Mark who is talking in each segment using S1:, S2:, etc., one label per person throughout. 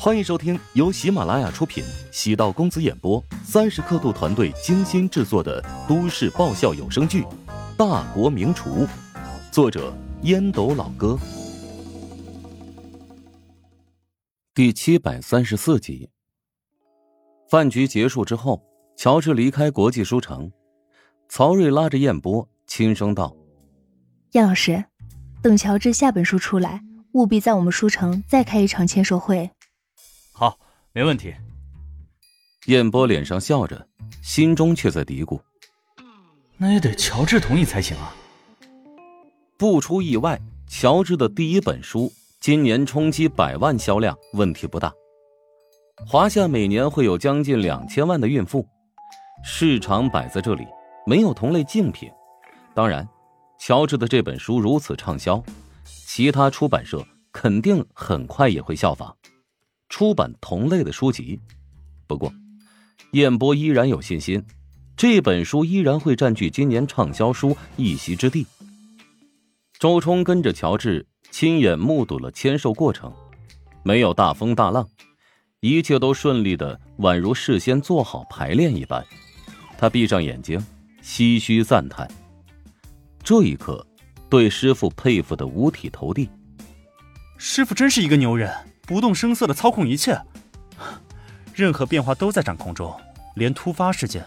S1: 欢迎收听由喜马拉雅出品、喜道公子演播、三十刻度团队精心制作的都市爆笑有声剧《大国名厨》，作者烟斗老哥，第七百三十四集。饭局结束之后，乔治离开国际书城，曹睿拉着燕波，轻声道：“
S2: 燕老师，等乔治下本书出来，务必在我们书城再开一场签售会。”
S3: 好，没问题。
S1: 燕波脸上笑着，心中却在嘀咕：“
S3: 那也得乔治同意才行啊。”
S1: 不出意外，乔治的第一本书今年冲击百万销量问题不大。华夏每年会有将近两千万的孕妇，市场摆在这里，没有同类竞品。当然，乔治的这本书如此畅销，其他出版社肯定很快也会效仿。出版同类的书籍，不过，燕波依然有信心，这本书依然会占据今年畅销书一席之地。周冲跟着乔治亲眼目睹了签售过程，没有大风大浪，一切都顺利的宛如事先做好排练一般。他闭上眼睛，唏嘘赞叹，这一刻，对师傅佩服的五体投地。
S3: 师傅真是一个牛人。不动声色的操控一切，任何变化都在掌控中，连突发事件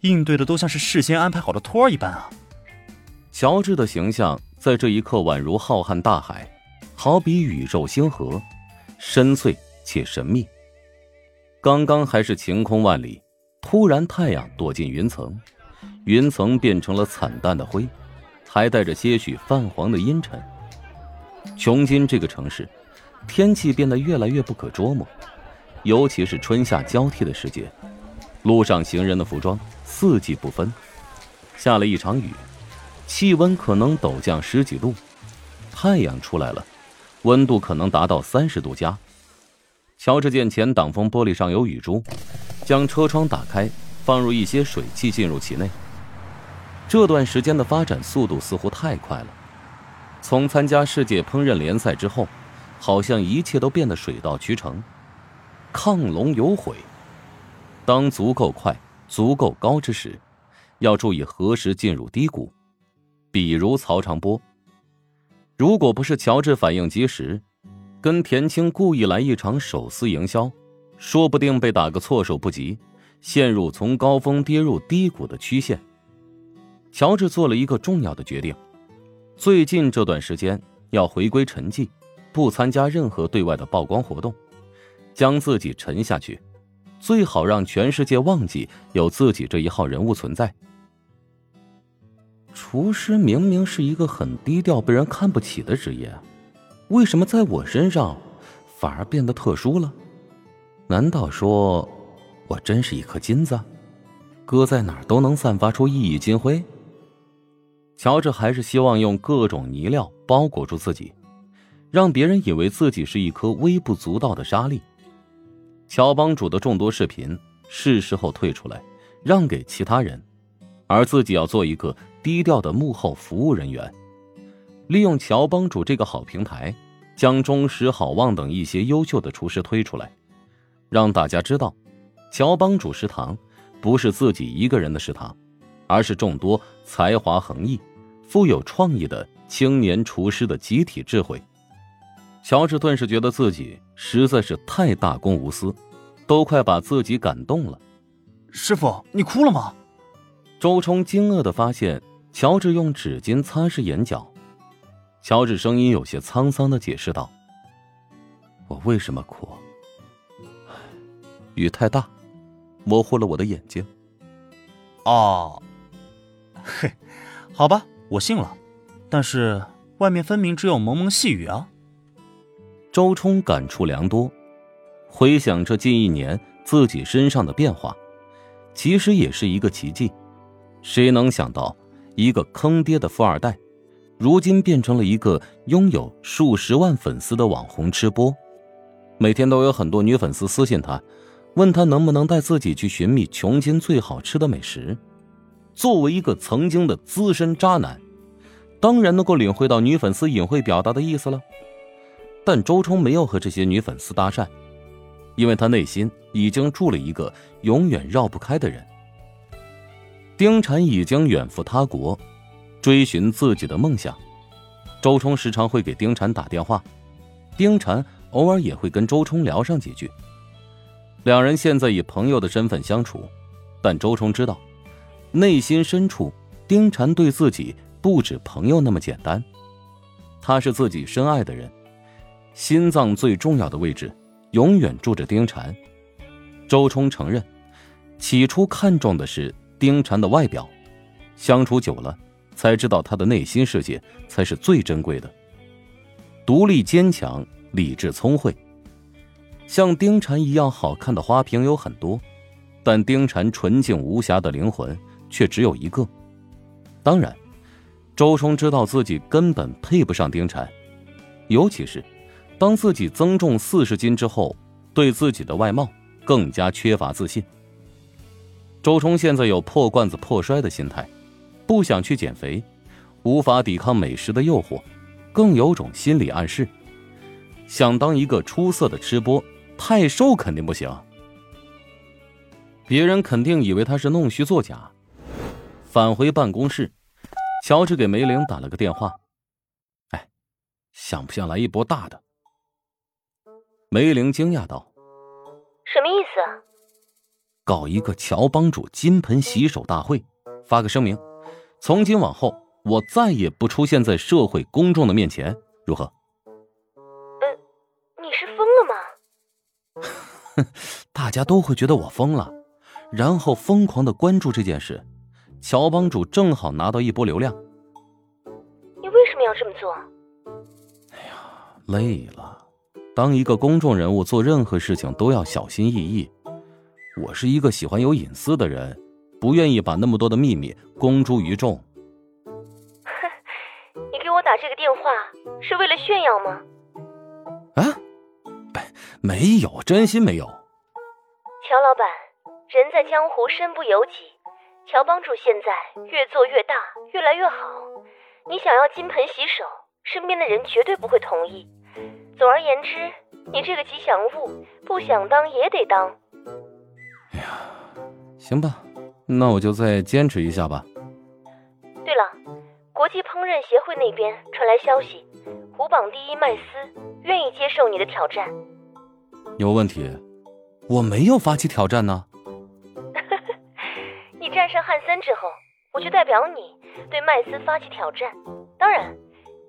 S3: 应对的都像是事先安排好的托儿一般啊！
S1: 乔治的形象在这一刻宛如浩瀚大海，好比宇宙星河，深邃且神秘。刚刚还是晴空万里，突然太阳躲进云层，云层变成了惨淡的灰，还带着些许泛黄的阴沉。琼金这个城市。天气变得越来越不可捉摸，尤其是春夏交替的时节，路上行人的服装四季不分。下了一场雨，气温可能陡降十几度，太阳出来了，温度可能达到三十度加。乔治见前挡风玻璃上有雨珠，将车窗打开，放入一些水汽进入其内。这段时间的发展速度似乎太快了，从参加世界烹饪联赛之后。好像一切都变得水到渠成，亢龙有悔。当足够快、足够高之时，要注意何时进入低谷。比如曹长波，如果不是乔治反应及时，跟田青故意来一场手撕营销，说不定被打个措手不及，陷入从高峰跌入低谷的曲线。乔治做了一个重要的决定：最近这段时间要回归沉寂。不参加任何对外的曝光活动，将自己沉下去，最好让全世界忘记有自己这一号人物存在。厨师明明是一个很低调、被人看不起的职业，为什么在我身上反而变得特殊了？难道说我真是一颗金子，搁在哪儿都能散发出熠熠金辉？乔治还是希望用各种泥料包裹住自己。让别人以为自己是一颗微不足道的沙粒。乔帮主的众多视频是时候退出来，让给其他人，而自己要做一个低调的幕后服务人员，利用乔帮主这个好平台，将中石好望等一些优秀的厨师推出来，让大家知道，乔帮主食堂不是自己一个人的食堂，而是众多才华横溢、富有创意的青年厨师的集体智慧。乔治顿时觉得自己实在是太大公无私，都快把自己感动了。
S3: 师傅，你哭了吗？
S1: 周冲惊愕的发现乔治用纸巾擦拭眼角。乔治声音有些沧桑的解释道：“我为什么哭？雨太大，模糊了我的眼睛。”
S3: 哦，嘿，好吧，我信了。但是外面分明只有蒙蒙细雨啊。
S1: 周冲感触良多，回想这近一年自己身上的变化，其实也是一个奇迹。谁能想到，一个坑爹的富二代，如今变成了一个拥有数十万粉丝的网红吃播，每天都有很多女粉丝私信他，问他能不能带自己去寻觅穷金最好吃的美食。作为一个曾经的资深渣男，当然能够领会到女粉丝隐晦表达的意思了。但周冲没有和这些女粉丝搭讪，因为他内心已经住了一个永远绕不开的人。丁禅已经远赴他国，追寻自己的梦想。周冲时常会给丁禅打电话，丁禅偶尔也会跟周冲聊上几句。两人现在以朋友的身份相处，但周冲知道，内心深处丁禅对自己不止朋友那么简单，他是自己深爱的人，心脏最重要的位置。永远住着丁禅。周冲承认，起初看中的是丁禅的外表，相处久了，才知道他的内心世界才是最珍贵的。独立坚强，理智聪慧，像丁禅一样好看的花瓶有很多，但丁禅纯净无瑕的灵魂却只有一个。当然，周冲知道自己根本配不上丁禅，尤其是。当自己增重四十斤之后，对自己的外貌更加缺乏自信。周冲现在有破罐子破摔的心态，不想去减肥，无法抵抗美食的诱惑，更有种心理暗示：想当一个出色的吃播，太瘦肯定不行。别人肯定以为他是弄虚作假。返回办公室，乔治给梅玲打了个电话：“哎，想不想来一波大的？”梅玲惊讶道：“
S4: 什么意思？
S1: 搞一个乔帮主金盆洗手大会，发个声明，从今往后我再也不出现在社会公众的面前，如何？”“
S4: 嗯，你是疯了吗？”“
S1: 哼，大家都会觉得我疯了，然后疯狂的关注这件事，乔帮主正好拿到一波流量。”“
S4: 你为什么要这么做？”“
S1: 哎呀，累了。”当一个公众人物，做任何事情都要小心翼翼。我是一个喜欢有隐私的人，不愿意把那么多的秘密公诸于众。
S4: 哼，你给我打这个电话是为了炫耀吗？
S1: 啊，没有，真心没有。
S4: 乔老板，人在江湖身不由己，乔帮主现在越做越大，越来越好。你想要金盆洗手，身边的人绝对不会同意。总而言之，你这个吉祥物不想当也得当。
S1: 哎呀，行吧，那我就再坚持一下吧。
S4: 对了，国际烹饪协会那边传来消息，虎榜第一麦斯愿意接受你的挑战。
S1: 有问题？我没有发起挑战呢。
S4: 你战胜汉森之后，我就代表你对麦斯发起挑战。当然，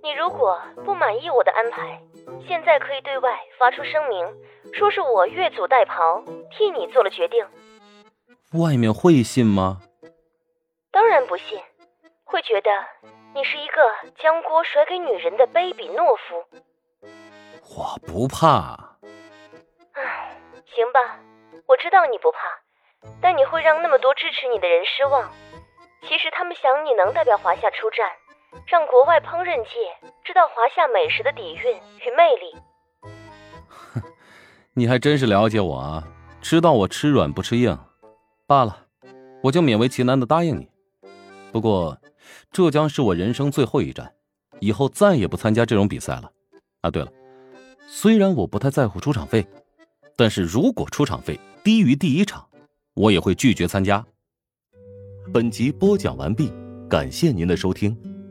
S4: 你如果不满意我的安排。现在可以对外发出声明，说是我越俎代庖，替你做了决定。
S1: 外面会信吗？
S4: 当然不信，会觉得你是一个将锅甩给女人的卑鄙懦夫。
S1: 我不怕。
S4: 唉，行吧，我知道你不怕，但你会让那么多支持你的人失望。其实他们想你能代表华夏出战。让国外烹饪界知道华夏美食的底蕴与魅力。
S1: 哼，你还真是了解我啊！知道我吃软不吃硬，罢了，我就勉为其难的答应你。不过，这将是我人生最后一战，以后再也不参加这种比赛了。啊，对了，虽然我不太在乎出场费，但是如果出场费低于第一场，我也会拒绝参加。本集播讲完毕，感谢您的收听。